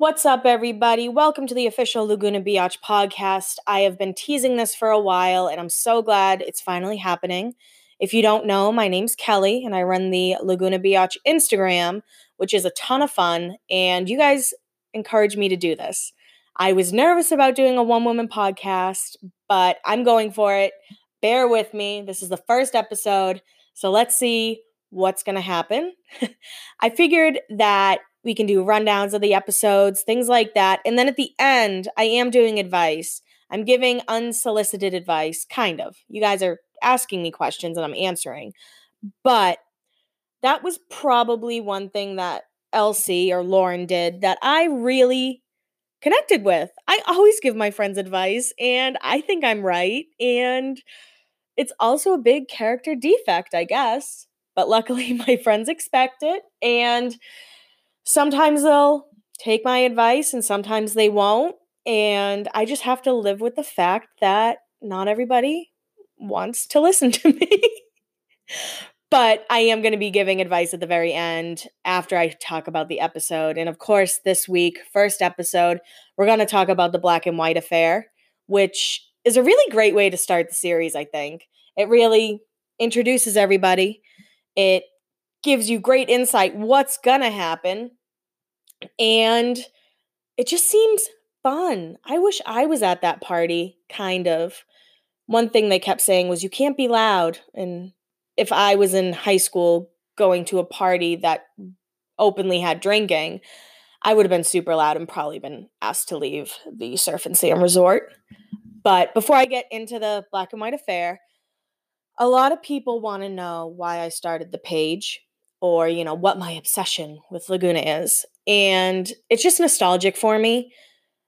What's up, everybody? Welcome to the official Laguna Biatch podcast. I have been teasing this for a while, and I'm so glad it's finally happening. If you don't know, my name's Kelly, and I run the Laguna Biatch Instagram, which is a ton of fun, and you guys encourage me to do this. I was nervous about doing a one woman podcast, but I'm going for it. Bear with me. This is the first episode, so let's see what's going to happen. I figured that we can do rundowns of the episodes, things like that. And then at the end, I am doing advice. I'm giving unsolicited advice, kind of. You guys are asking me questions and I'm answering. But that was probably one thing that Elsie or Lauren did that I really connected with. I always give my friends advice and I think I'm right. And it's also a big character defect, I guess. But luckily, my friends expect it. And sometimes they'll take my advice and sometimes they won't. And I just have to live with the fact that not everybody wants to listen to me. but I am going to be giving advice at the very end after I talk about the episode. And of course, this week, first episode, we're going to talk about the black and white affair, which is a really great way to start the series, I think. It really introduces everybody. It gives you great insight what's going to happen. And it just seems fun. I wish I was at that party, kind of. One thing they kept saying was, you can't be loud. And if I was in high school going to a party that openly had drinking, I would have been super loud and probably been asked to leave the Surf and Sand resort. But before I get into the black and white affair, a lot of people want to know why I started the page or, you know, what my obsession with Laguna is. And it's just nostalgic for me.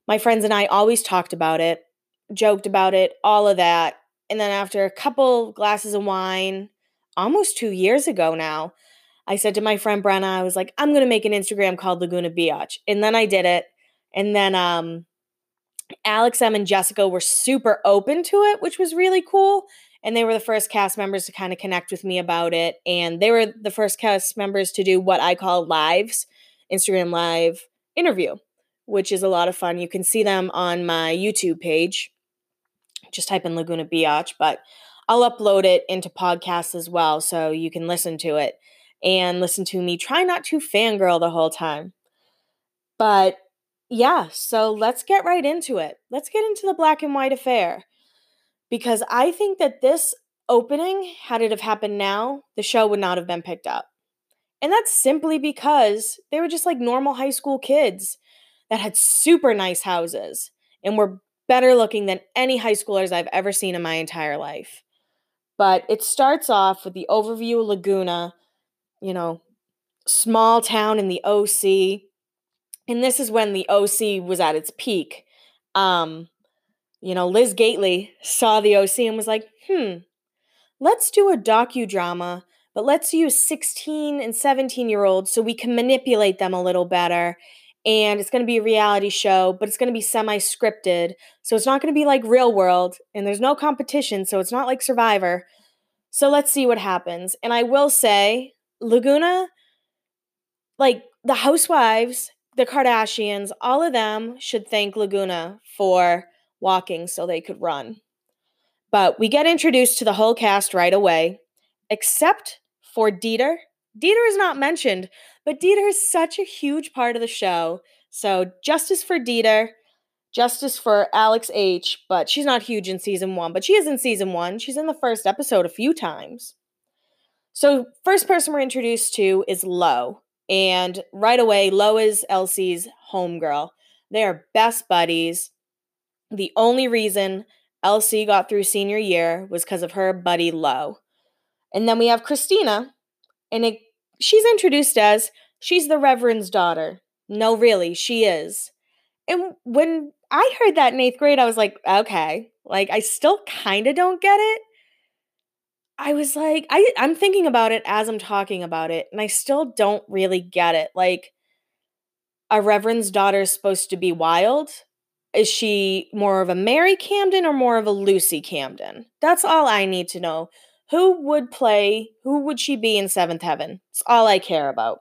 My friends and I always talked about it, joked about it, all of that. And then after a couple glasses of wine, almost two years ago now, I said to my friend Brenna, I was like, I'm going to make an Instagram called Laguna Biatch. And then I did it. And then um, Alex M and Jessica were super open to it, which was really cool and they were the first cast members to kind of connect with me about it and they were the first cast members to do what i call lives instagram live interview which is a lot of fun. You can see them on my youtube page. Just type in laguna biatch but i'll upload it into podcasts as well so you can listen to it and listen to me try not to fangirl the whole time. But yeah so let's get right into it. Let's get into the black and white affair because I think that this opening, had it have happened now, the show would not have been picked up. And that's simply because they were just like normal high school kids that had super nice houses and were better looking than any high schoolers I've ever seen in my entire life. But it starts off with the overview of Laguna, you know, small town in the OC. And this is when the OC was at its peak. Um, you know, Liz Gateley saw the OC and was like, hmm, let's do a docudrama, but let's use 16 and 17 year olds so we can manipulate them a little better. And it's going to be a reality show, but it's going to be semi scripted. So it's not going to be like real world, and there's no competition. So it's not like Survivor. So let's see what happens. And I will say, Laguna, like the housewives, the Kardashians, all of them should thank Laguna for walking so they could run. But we get introduced to the whole cast right away, except for Dieter. Dieter is not mentioned, but Dieter is such a huge part of the show. So, justice for Dieter, justice for Alex H., but she's not huge in season one, but she is in season one. She's in the first episode a few times. So, first person we're introduced to is Lo. And right away, Lo is Elsie's homegirl. They are best buddies. The only reason Elsie got through senior year was because of her buddy Lo. And then we have Christina, and it, she's introduced as she's the Reverend's daughter. No, really, she is. And when I heard that in eighth grade, I was like, okay, like I still kind of don't get it. I was like, I, I'm thinking about it as I'm talking about it, and I still don't really get it. Like, a Reverend's daughter is supposed to be wild, is she more of a Mary Camden or more of a Lucy Camden? That's all I need to know. Who would play, who would she be in Seventh Heaven? It's all I care about.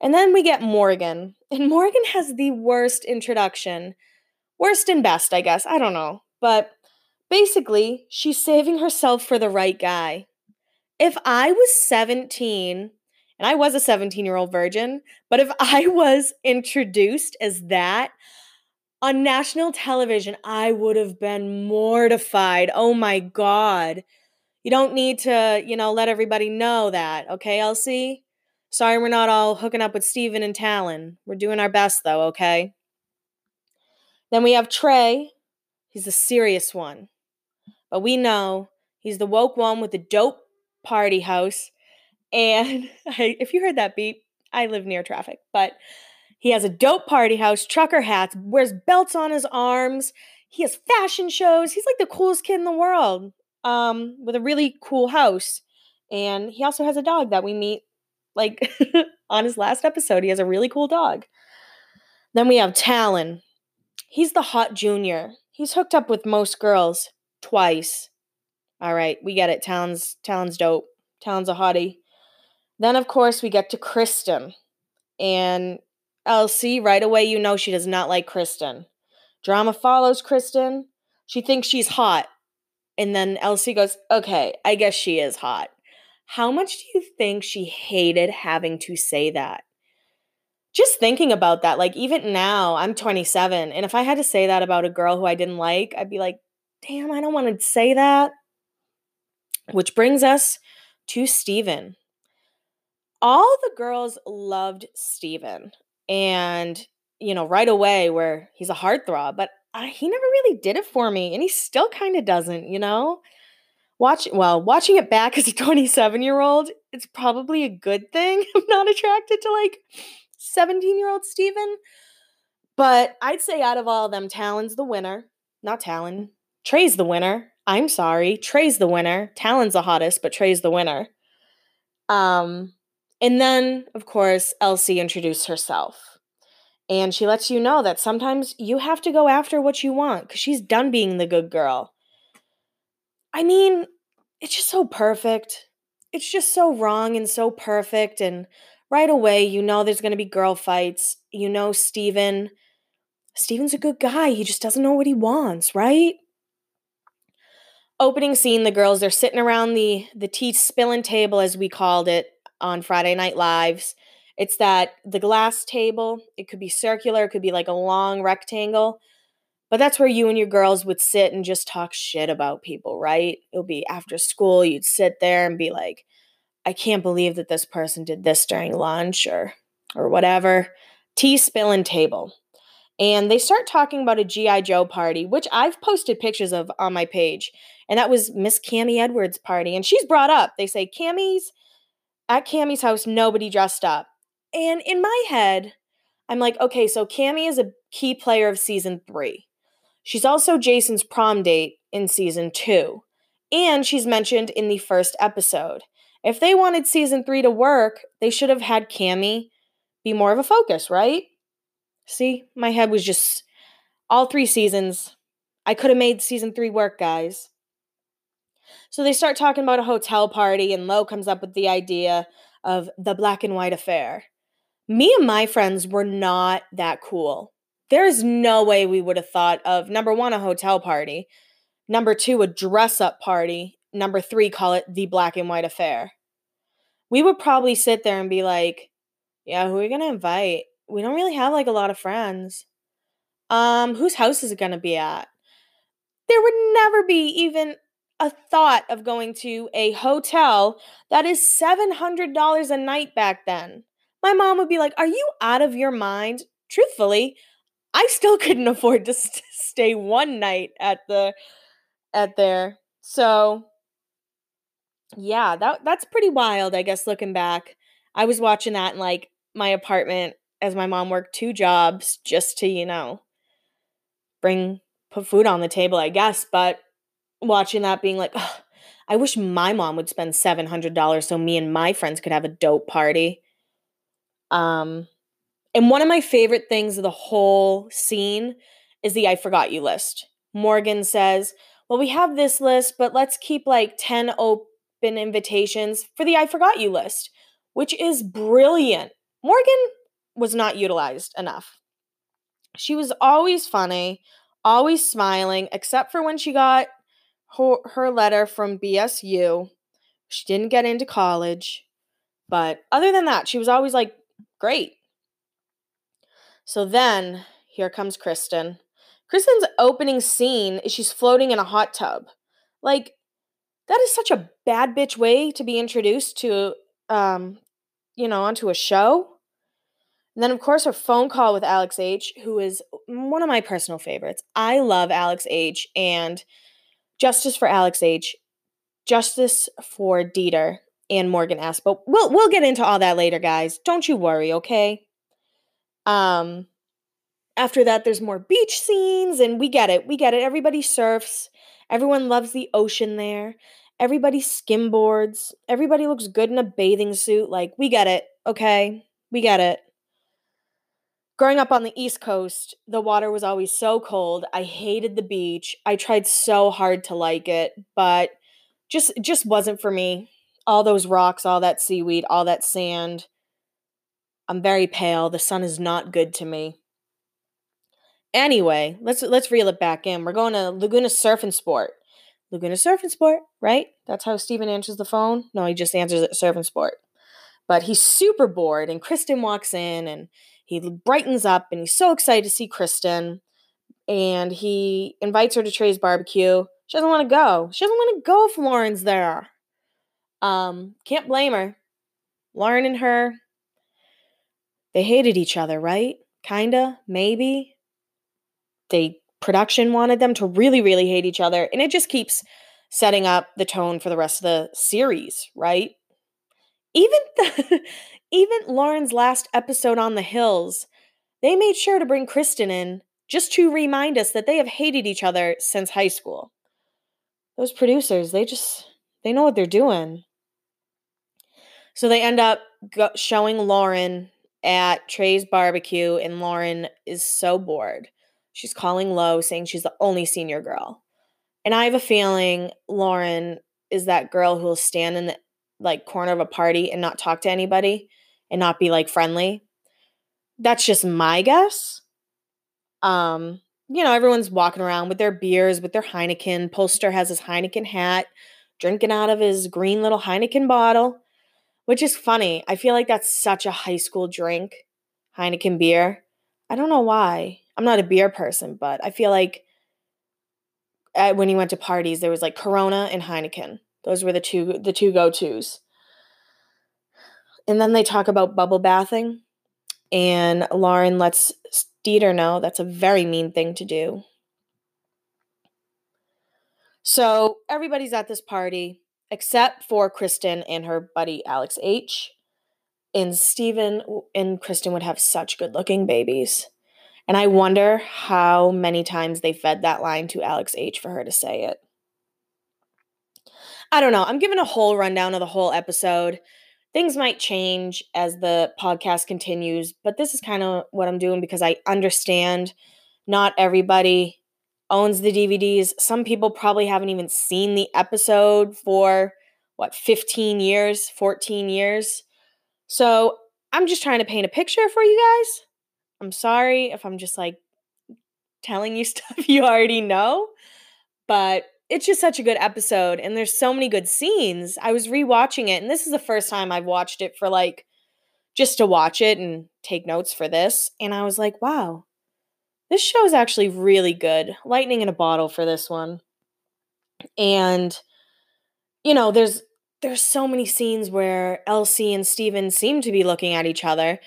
And then we get Morgan. And Morgan has the worst introduction. Worst and best, I guess. I don't know. But basically, she's saving herself for the right guy. If I was 17, and I was a 17 year old virgin, but if I was introduced as that on national television, I would have been mortified. Oh my God. You don't need to, you know, let everybody know that. Okay, Elsie? Sorry, we're not all hooking up with Steven and Talan. We're doing our best, though, okay? Then we have Trey. He's the serious one. But we know he's the woke one with the dope party house. And I, if you heard that beep, I live near traffic, but he has a dope party house, trucker hats, wears belts on his arms. He has fashion shows. He's like the coolest kid in the world um, with a really cool house. And he also has a dog that we meet like on his last episode. He has a really cool dog. Then we have Talan. He's the hot junior. He's hooked up with most girls twice. All right, we get it. Talan's Talan's dope. Talan's a hottie. Then of course we get to Kristen. And Elsie, right away you know she does not like Kristen. Drama follows Kristen. She thinks she's hot. And then Elsie goes, okay, I guess she is hot. How much do you think she hated having to say that? Just thinking about that, like even now, I'm 27, and if I had to say that about a girl who I didn't like, I'd be like, damn, I don't want to say that. Which brings us to Steven. All the girls loved Steven. And, you know, right away, where he's a heartthrob, but I, he never really did it for me. And he still kind of doesn't, you know? Watch well, watching it back as a 27 year old, it's probably a good thing. I'm not attracted to like 17 year old Steven. But I'd say out of all of them, Talan's the winner. Not Talan. Trey's the winner. I'm sorry. Trey's the winner. Talan's the hottest, but Trey's the winner. Um, and then, of course, Elsie introduced herself. And she lets you know that sometimes you have to go after what you want because she's done being the good girl. I mean, it's just so perfect. It's just so wrong and so perfect. And right away, you know there's going to be girl fights. You know, Steven. Steven's a good guy. He just doesn't know what he wants, right? Opening scene, the girls, they're sitting around the, the tea spilling table, as we called it on Friday Night Lives. It's that the glass table, it could be circular, it could be like a long rectangle. But that's where you and your girls would sit and just talk shit about people, right? It'll be after school, you'd sit there and be like, I can't believe that this person did this during lunch or or whatever. Tea spilling table. And they start talking about a G.I. Joe party, which I've posted pictures of on my page. And that was Miss Cami Edwards' party. And she's brought up, they say, Cami's at Cami's house, nobody dressed up. And in my head, I'm like, okay, so Cami is a key player of season three. She's also Jason's prom date in season two, and she's mentioned in the first episode. If they wanted season three to work, they should have had Cami be more of a focus, right? See, my head was just all three seasons. I could have made season three work, guys. So they start talking about a hotel party, and Lo comes up with the idea of the black and white affair. Me and my friends were not that cool. There's no way we would have thought of number one, a hotel party, number two, a dress up party, number three, call it the black and white affair. We would probably sit there and be like, yeah, who are we going to invite? We don't really have like a lot of friends. Um, whose house is it going to be at? There would never be even a thought of going to a hotel that is $700 a night back then. My mom would be like, Are you out of your mind? Truthfully, I still couldn't afford to st- stay one night at the at there. So yeah, that that's pretty wild, I guess looking back. I was watching that in like my apartment as my mom worked two jobs just to, you know, bring put food on the table, I guess, but watching that being like, I wish my mom would spend $700 so me and my friends could have a dope party. Um and one of my favorite things of the whole scene is the I forgot you list. Morgan says, Well, we have this list, but let's keep like 10 open invitations for the I forgot you list, which is brilliant. Morgan was not utilized enough. She was always funny, always smiling, except for when she got her, her letter from BSU. She didn't get into college. But other than that, she was always like, great. So then here comes Kristen. Kristen's opening scene is she's floating in a hot tub. Like, that is such a bad bitch way to be introduced to, um, you know, onto a show. And then, of course, her phone call with Alex H., who is one of my personal favorites. I love Alex H. and Justice for Alex H., Justice for Dieter and Morgan S. But we'll we'll get into all that later, guys. Don't you worry, okay? Um, after that, there's more beach scenes, and we get it. We get it. Everybody surfs. Everyone loves the ocean there. Everybody skimboards. Everybody looks good in a bathing suit. Like, we get it, okay? We get it. Growing up on the East Coast, the water was always so cold. I hated the beach. I tried so hard to like it, but just just wasn't for me. All those rocks, all that seaweed, all that sand. I'm very pale. The sun is not good to me. Anyway, let's let's reel it back in. We're going to Laguna Surf and Sport. Laguna Surf and Sport, right? That's how Steven answers the phone. No, he just answers it Surf and Sport. But he's super bored, and Kristen walks in and he brightens up and he's so excited to see Kristen. And he invites her to Trey's barbecue. She doesn't want to go. She doesn't want to go if Lauren's there. Um, can't blame her. Lauren and her, they hated each other, right? Kinda, maybe. They production wanted them to really, really hate each other, and it just keeps setting up the tone for the rest of the series, right? Even the even Lauren's last episode on the hills, they made sure to bring Kristen in just to remind us that they have hated each other since high school. Those producers, they just they know what they're doing. So they end up go- showing Lauren at Trey's barbecue, and Lauren is so bored. She's calling Lo, saying she's the only senior girl. And I have a feeling Lauren is that girl who will stand in the like corner of a party and not talk to anybody and not be like friendly. That's just my guess. Um, you know, everyone's walking around with their beers, with their Heineken. Polster has his Heineken hat, drinking out of his green little Heineken bottle which is funny. I feel like that's such a high school drink, Heineken beer. I don't know why. I'm not a beer person, but I feel like at, when you went to parties, there was like Corona and Heineken. Those were the two the two go tos. And then they talk about bubble bathing, and Lauren lets Dieter know that's a very mean thing to do. So everybody's at this party except for Kristen and her buddy Alex H. And Steven and Kristen would have such good looking babies. And I wonder how many times they fed that line to Alex H for her to say it. I don't know. I'm giving a whole rundown of the whole episode. Things might change as the podcast continues, but this is kind of what I'm doing because I understand not everybody owns the DVDs. Some people probably haven't even seen the episode for what, 15 years, 14 years. So I'm just trying to paint a picture for you guys. I'm sorry if I'm just like telling you stuff you already know, but it's just such a good episode and there's so many good scenes. I was rewatching it and this is the first time I've watched it for like just to watch it and take notes for this and I was like, wow, this show is actually really good. Lightning in a bottle for this one. And you know, there's there's so many scenes where Elsie and Steven seem to be looking at each other,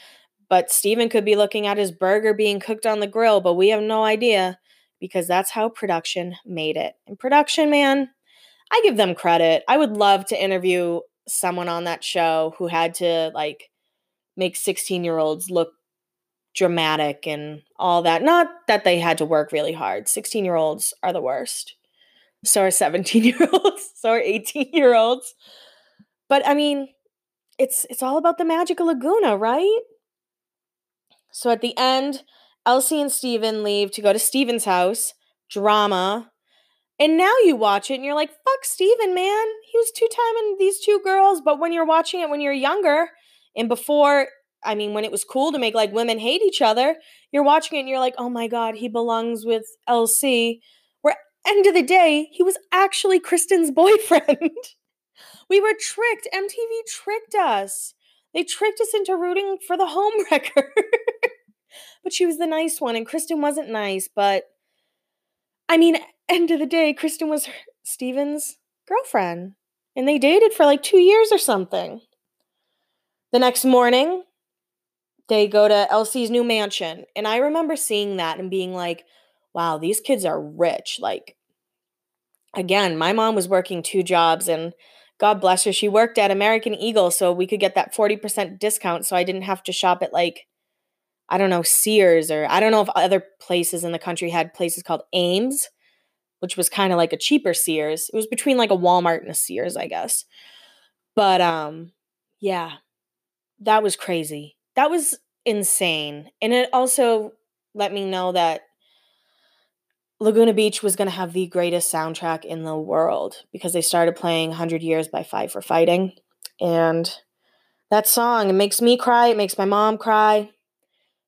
but Steven could be looking at his burger being cooked on the grill, but we have no idea because that's how production made it. And production, man, I give them credit. I would love to interview someone on that show who had to like make 16 year olds look dramatic and all that. Not that they had to work really hard. 16 year olds are the worst. So are 17 year olds. so are 18 year olds. But I mean, it's it's all about the magical Laguna, right? So at the end, Elsie and Steven leave to go to Steven's house. Drama. And now you watch it and you're like, fuck Steven, man. He was two timing these two girls. But when you're watching it when you're younger and before I mean, when it was cool to make like women hate each other, you're watching it and you're like, oh my God, he belongs with LC. Where end of the day, he was actually Kristen's boyfriend. we were tricked. MTV tricked us. They tricked us into rooting for the home wrecker. but she was the nice one, and Kristen wasn't nice. But I mean, end of the day, Kristen was Steven's girlfriend. And they dated for like two years or something. The next morning, they go to Elsie's new mansion. And I remember seeing that and being like, wow, these kids are rich. Like, again, my mom was working two jobs and God bless her, she worked at American Eagle so we could get that 40% discount so I didn't have to shop at like, I don't know, Sears or I don't know if other places in the country had places called Ames, which was kind of like a cheaper Sears. It was between like a Walmart and a Sears, I guess. But um, yeah, that was crazy. That was insane. And it also let me know that Laguna Beach was going to have the greatest soundtrack in the world because they started playing 100 Years by Five for Fighting. And that song, it makes me cry, it makes my mom cry,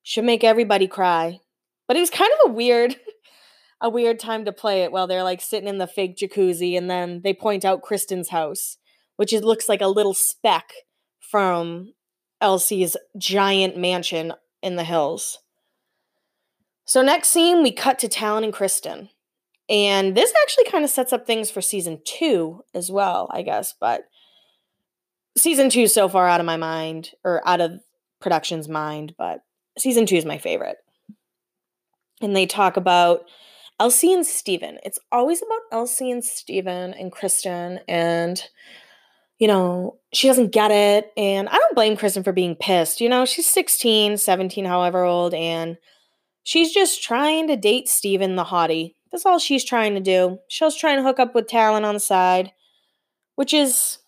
should make everybody cry. But it was kind of a weird a weird time to play it while they're like sitting in the fake jacuzzi and then they point out Kristen's house, which it looks like a little speck from LC's giant mansion in the hills. So, next scene, we cut to Talan and Kristen. And this actually kind of sets up things for season two as well, I guess. But season two is so far out of my mind, or out of production's mind, but season two is my favorite. And they talk about LC and Steven. It's always about LC and Steven and Kristen and you know, she doesn't get it. And I don't blame Kristen for being pissed. You know, she's 16, 17, however old, and she's just trying to date Steven the hottie. That's all she's trying to do. She's trying to hook up with Talan on the side, which is,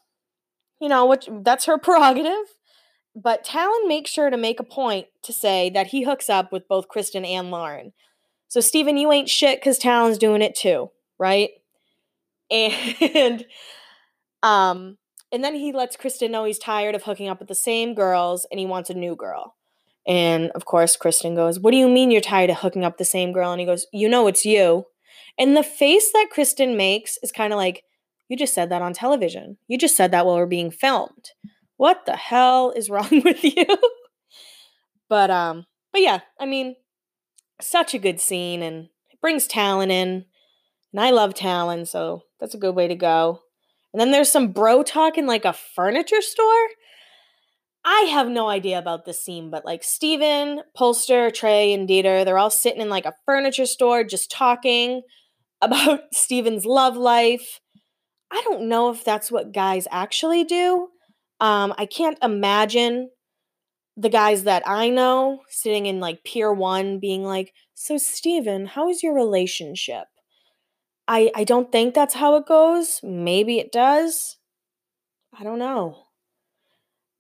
you know, what that's her prerogative. But Talan makes sure to make a point to say that he hooks up with both Kristen and Lauren. So, Steven, you ain't shit because Talan's doing it too, right? And um and then he lets Kristen know he's tired of hooking up with the same girls and he wants a new girl. And of course, Kristen goes, What do you mean you're tired of hooking up the same girl? And he goes, You know it's you. And the face that Kristen makes is kind of like, You just said that on television. You just said that while we're being filmed. What the hell is wrong with you? but um, but yeah, I mean, such a good scene and it brings Talan in. And I love Talan, so that's a good way to go. And then there's some bro talk in like a furniture store. I have no idea about this scene, but like Steven, Polster, Trey, and Dieter, they're all sitting in like a furniture store just talking about Steven's love life. I don't know if that's what guys actually do. Um, I can't imagine the guys that I know sitting in like Pier 1 being like, So, Steven, how is your relationship? I I don't think that's how it goes. Maybe it does. I don't know.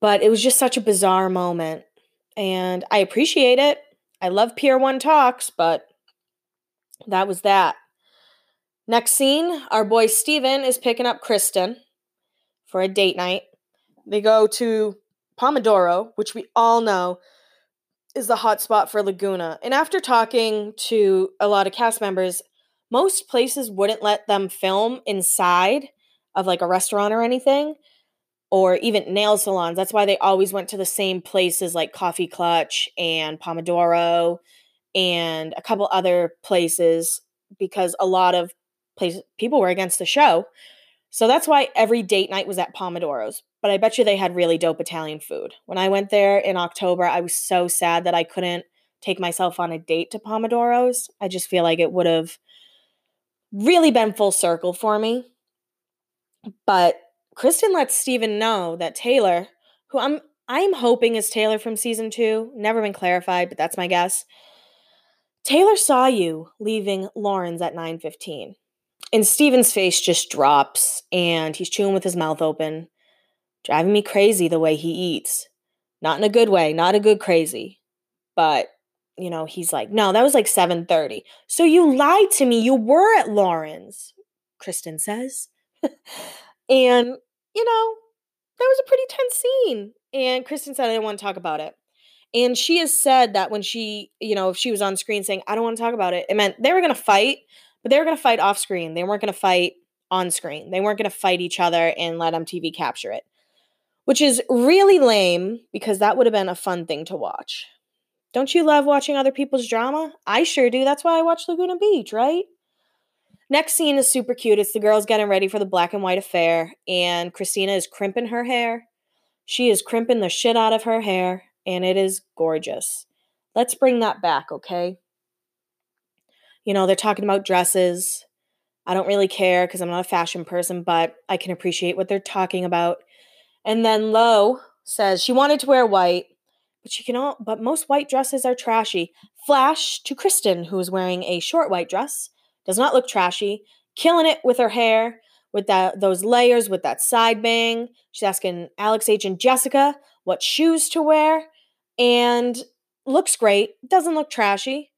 But it was just such a bizarre moment and I appreciate it. I love Pier 1 talks, but that was that. Next scene, our boy Steven is picking up Kristen for a date night. They go to Pomodoro, which we all know is the hot spot for Laguna. And after talking to a lot of cast members, most places wouldn't let them film inside of like a restaurant or anything or even nail salons. That's why they always went to the same places like Koffee Klatch and Pomodoro and a couple other places because a lot of places people were against the show. So that's why every date night was at Pomodoro's. But I bet you they had really dope Italian food. When I went there in October, I was so sad that I couldn't take myself on a date to Pomodoro's. I just feel like it would have really been full circle for me. But Kristen lets Steven know that Taylor, who I'm I'm hoping is Taylor from season two, never been clarified, but that's my guess. Taylor saw you leaving Lauren's at 9:15. And Steven's face just drops and he's chewing with his mouth open, driving me crazy the way he eats. Not in a good way, not a good crazy. But you know, he's like, no, that was like 7:30. So you lied to me. You were at Lauren's, Kristen says. and, you know, that was a pretty tense scene. And Kristen said I didn't want to talk about it. And she has said that when she, you know, if she was on screen saying, I don't want to talk about it, it meant they were going to fight, but they were going to fight off screen. They weren't going to fight on screen. They weren't going to fight each other and let MTV capture it, which is really lame because that would have been a fun thing to watch. Don't you love watching other people's drama? I sure do. That's why I watch Laguna Beach, right? Next scene is super cute. It's the girls getting ready for the black and white affair, and Christina is crimping her hair. She is crimping the shit out of her hair, and it is gorgeous. Let's bring that back, okay? You know, they're talking about dresses. I don't really care because I'm not a fashion person, but I can appreciate what they're talking about. And then Lo says she wanted to wear white, but she can all but most white dresses are trashy. Flash to Kristen, who is wearing a short white dress does not look trashy, killing it with her hair, with that those layers, with that side bang. She's asking Alex H and Jessica what shoes to wear, and looks great. Doesn't look trashy.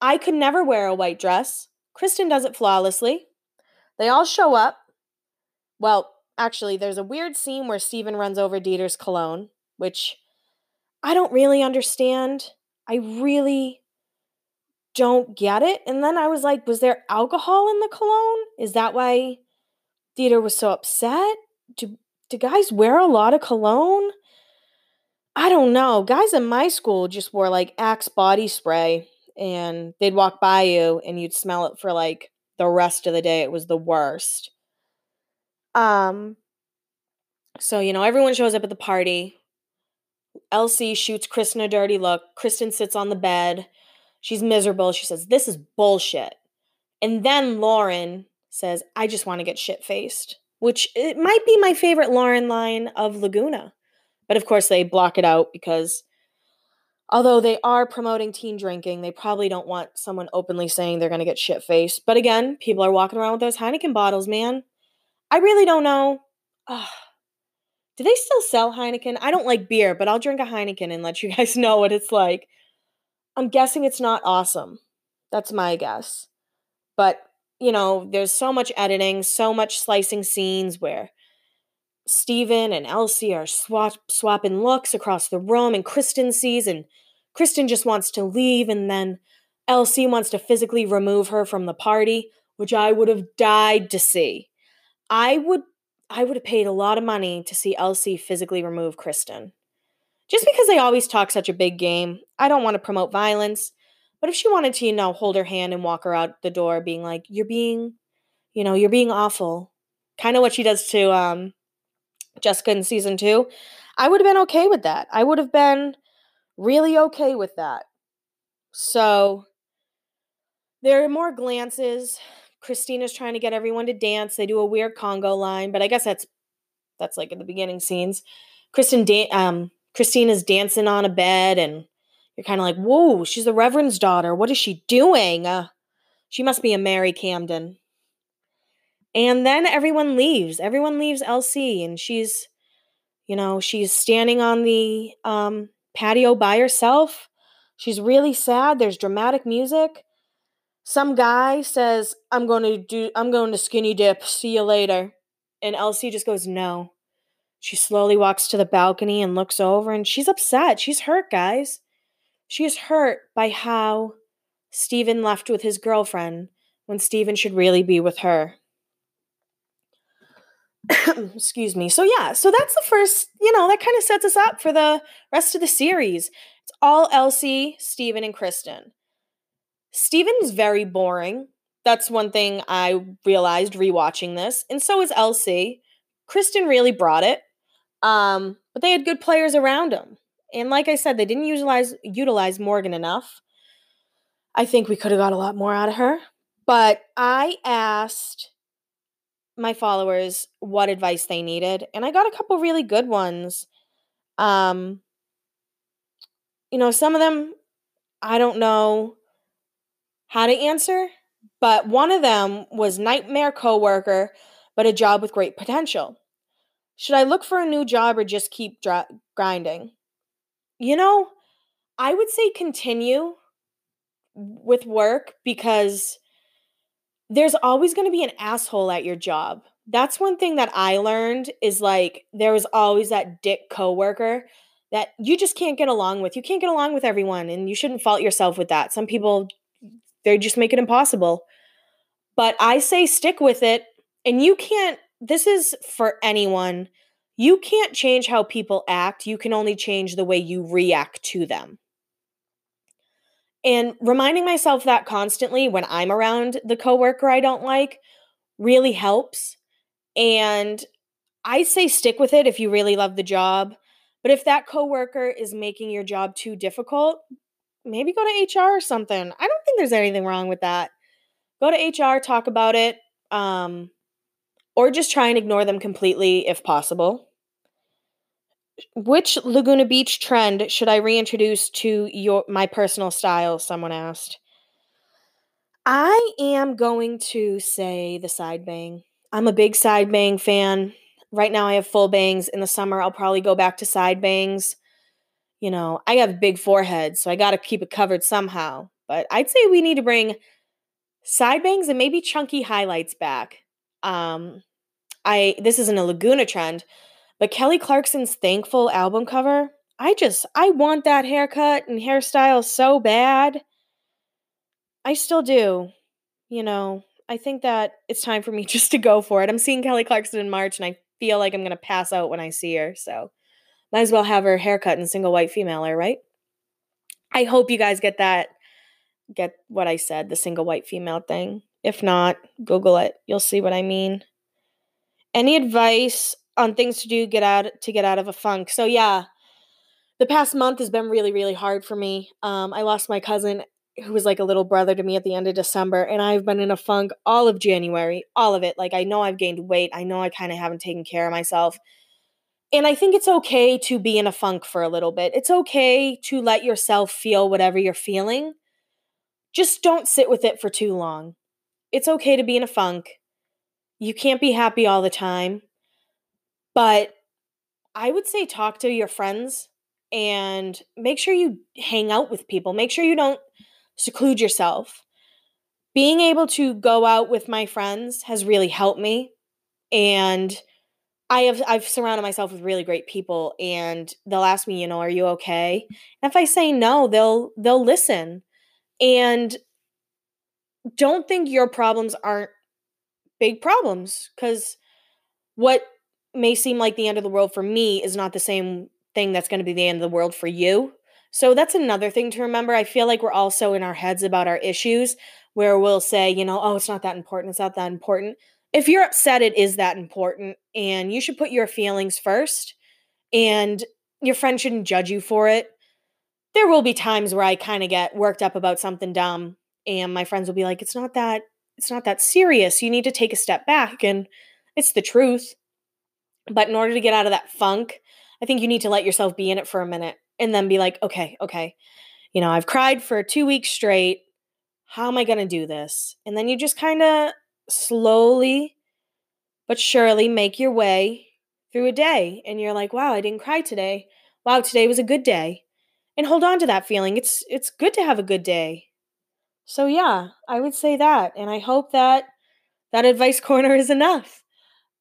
I could never wear a white dress. Kristen does it flawlessly. They all show up. Well, actually, there's a weird scene where Steven runs over Dieter's cologne, which I don't really understand. I really don't get it. And then I was like, was there alcohol in the cologne? Is that why Dieter was so upset? Do, do guys wear a lot of cologne? I don't know. Guys in my school just wore like Axe body spray and they'd walk by you and you'd smell it for like the rest of the day. It was the worst. Um so you know, everyone shows up at the party. Elsie shoots Kristen a dirty look. Kristen sits on the bed. She's miserable. She says, This is bullshit. And then Lauren says, I just want to get shit faced, which it might be my favorite Lauren line of Laguna. But of course, they block it out because although they are promoting teen drinking, they probably don't want someone openly saying they're going to get shit faced. But again, people are walking around with those Heineken bottles, man. I really don't know. Ugh. Do they still sell Heineken? I don't like beer, but I'll drink a Heineken and let you guys know what it's like. I'm guessing it's not awesome. That's my guess. But, you know, there's so much editing, so much slicing scenes where Steven and Elsie are swap- swapping looks across the room, and Kristen sees, and Kristen just wants to leave, and then Elsie wants to physically remove her from the party, which I would have died to see. I would I would have paid a lot of money to see Elsie physically remove Kristen. Just because they always talk such a big game, I don't want to promote violence. But if she wanted to, you know, hold her hand and walk her out the door, being like, "You're being, you know, you're being awful," kind of what she does to um, Jessica in season two, I would have been okay with that. I would have been really okay with that. So there are more glances. Christina's trying to get everyone to dance. They do a weird Congo line, but I guess that's that's like in the beginning scenes. Kristen da- um, Christina's dancing on a bed, and you're kind of like, whoa, she's the Reverend's daughter. What is she doing? Uh, she must be a Mary Camden. And then everyone leaves. Everyone leaves LC, and she's, you know, she's standing on the um, patio by herself. She's really sad. There's dramatic music. Some guy says, "I'm going to do. I'm going to skinny dip. See you later." And Elsie just goes, "No." She slowly walks to the balcony and looks over, and she's upset. She's hurt, guys. She is hurt by how Stephen left with his girlfriend when Stephen should really be with her. Excuse me. So, yeah, so that's the first, you know, that kind of sets us up for the rest of the series. It's all Elsie, Steven, and Kristen. Steven's very boring. That's one thing I realized rewatching this. And so is Elsie. Kristen really brought it. Um, but they had good players around them. And like I said, they didn't utilize utilize Morgan enough. I think we could have got a lot more out of her. But I asked my followers what advice they needed, and I got a couple really good ones. Um, you know, some of them I don't know how to answer, but one of them was nightmare coworker, but a job with great potential. Should I look for a new job or just keep dr- grinding? You know, I would say continue with work because there's always going to be an asshole at your job. That's one thing that I learned is like there was always that dick coworker that you just can't get along with. You can't get along with everyone, and you shouldn't fault yourself with that. Some people, they just make it impossible. But I say stick with it, and you can't, this is for anyone. You can't change how people act. You can only change the way you react to them. And reminding myself that constantly when I'm around the coworker I don't like really helps. And I say stick with it if you really love the job. But if that coworker is making your job too difficult, maybe go to HR or something. I don't think there's anything wrong with that. Go to HR, talk about it, um, or just try and ignore them completely if possible. Which Laguna Beach trend should I reintroduce to your my personal style? Someone asked. I am going to say the side bang. I'm a big side bang fan. Right now, I have full bangs. In the summer, I'll probably go back to side bangs. You know, I have big forehead, so I got to keep it covered somehow. But I'd say we need to bring side bangs and maybe chunky highlights back. Um, I this isn't a Laguna trend, but Kelly Clarkson's Thankful album cover. I just I want that haircut and hairstyle so bad. I still do. You know, I think that it's time for me just to go for it. I'm seeing Kelly Clarkson in March and I feel like I'm going to pass out when I see her. So might as well have her haircut and single white female, right? I hope you guys get that, get what I said, the single white female thing. If not, Google it. You'll see what I mean. Any advice on things to do get out to get out of a funk? So yeah, the past month has been really really hard for me. Um, I lost my cousin who was like a little brother to me at the end of December, and I've been in a funk all of January, all of it. Like, I know I've gained weight, I know I kind of haven't taken care of myself. And I think it's okay to be in a funk for a little bit. It's okay to let yourself feel whatever you're feeling. Just don't sit with it for too long. It's okay to be in a funk. You can't be happy all the time. But I would say talk to your friends and make sure you hang out with people. Make sure you don't seclude yourself. Being able to go out with my friends has really helped me and I have I've surrounded myself with really great people and they'll ask me, you know, are you okay? And if I say no, they'll they'll listen. And don't think your problems aren't big problems cuz what may seem like the end of the world for me is not the same thing that's going to be the end of the world for you. So that's another thing to remember. I feel like we're also in our heads about our issues where we'll say, you know, oh, it's not that important. It's not that important. If you're upset, it is that important. And you should put your feelings first. And your friend shouldn't judge you for it. There will be times where I kind of get worked up about something dumb. And my friends will be like, it's not that, it's not that serious. You need to take a step back. And it's the truth. But in order to get out of that funk, I think you need to let yourself be in it for a minute and then be like, okay, okay, you know, I've cried for two weeks straight. How am I going to do this? And then you just kind of slowly but surely make your way through a day. And you're like, wow, I didn't cry today. Wow, today was a good day. And hold on to that feeling. It's it's good to have a good day. So yeah, I would say that. And I hope that that advice corner is enough.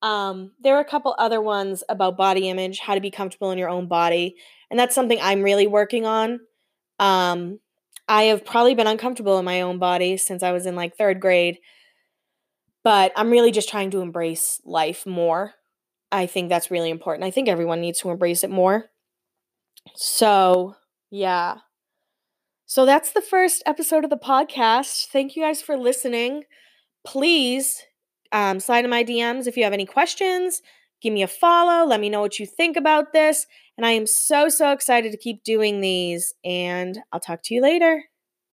Um, there are a couple other ones about body image, how to be comfortable in your own body, and that's something I'm really working on. Um, I have probably been uncomfortable in my own body since I was in like third grade, but I'm really just trying to embrace life more. I think that's really important. I think everyone needs to embrace it more. So, yeah. So that's the first episode of the podcast. Thank you guys for listening. Please um, slide in my DMs if you have any questions. Give me a follow. Let me know what you think about this. And I am so, so excited to keep doing these. And I'll talk to you later.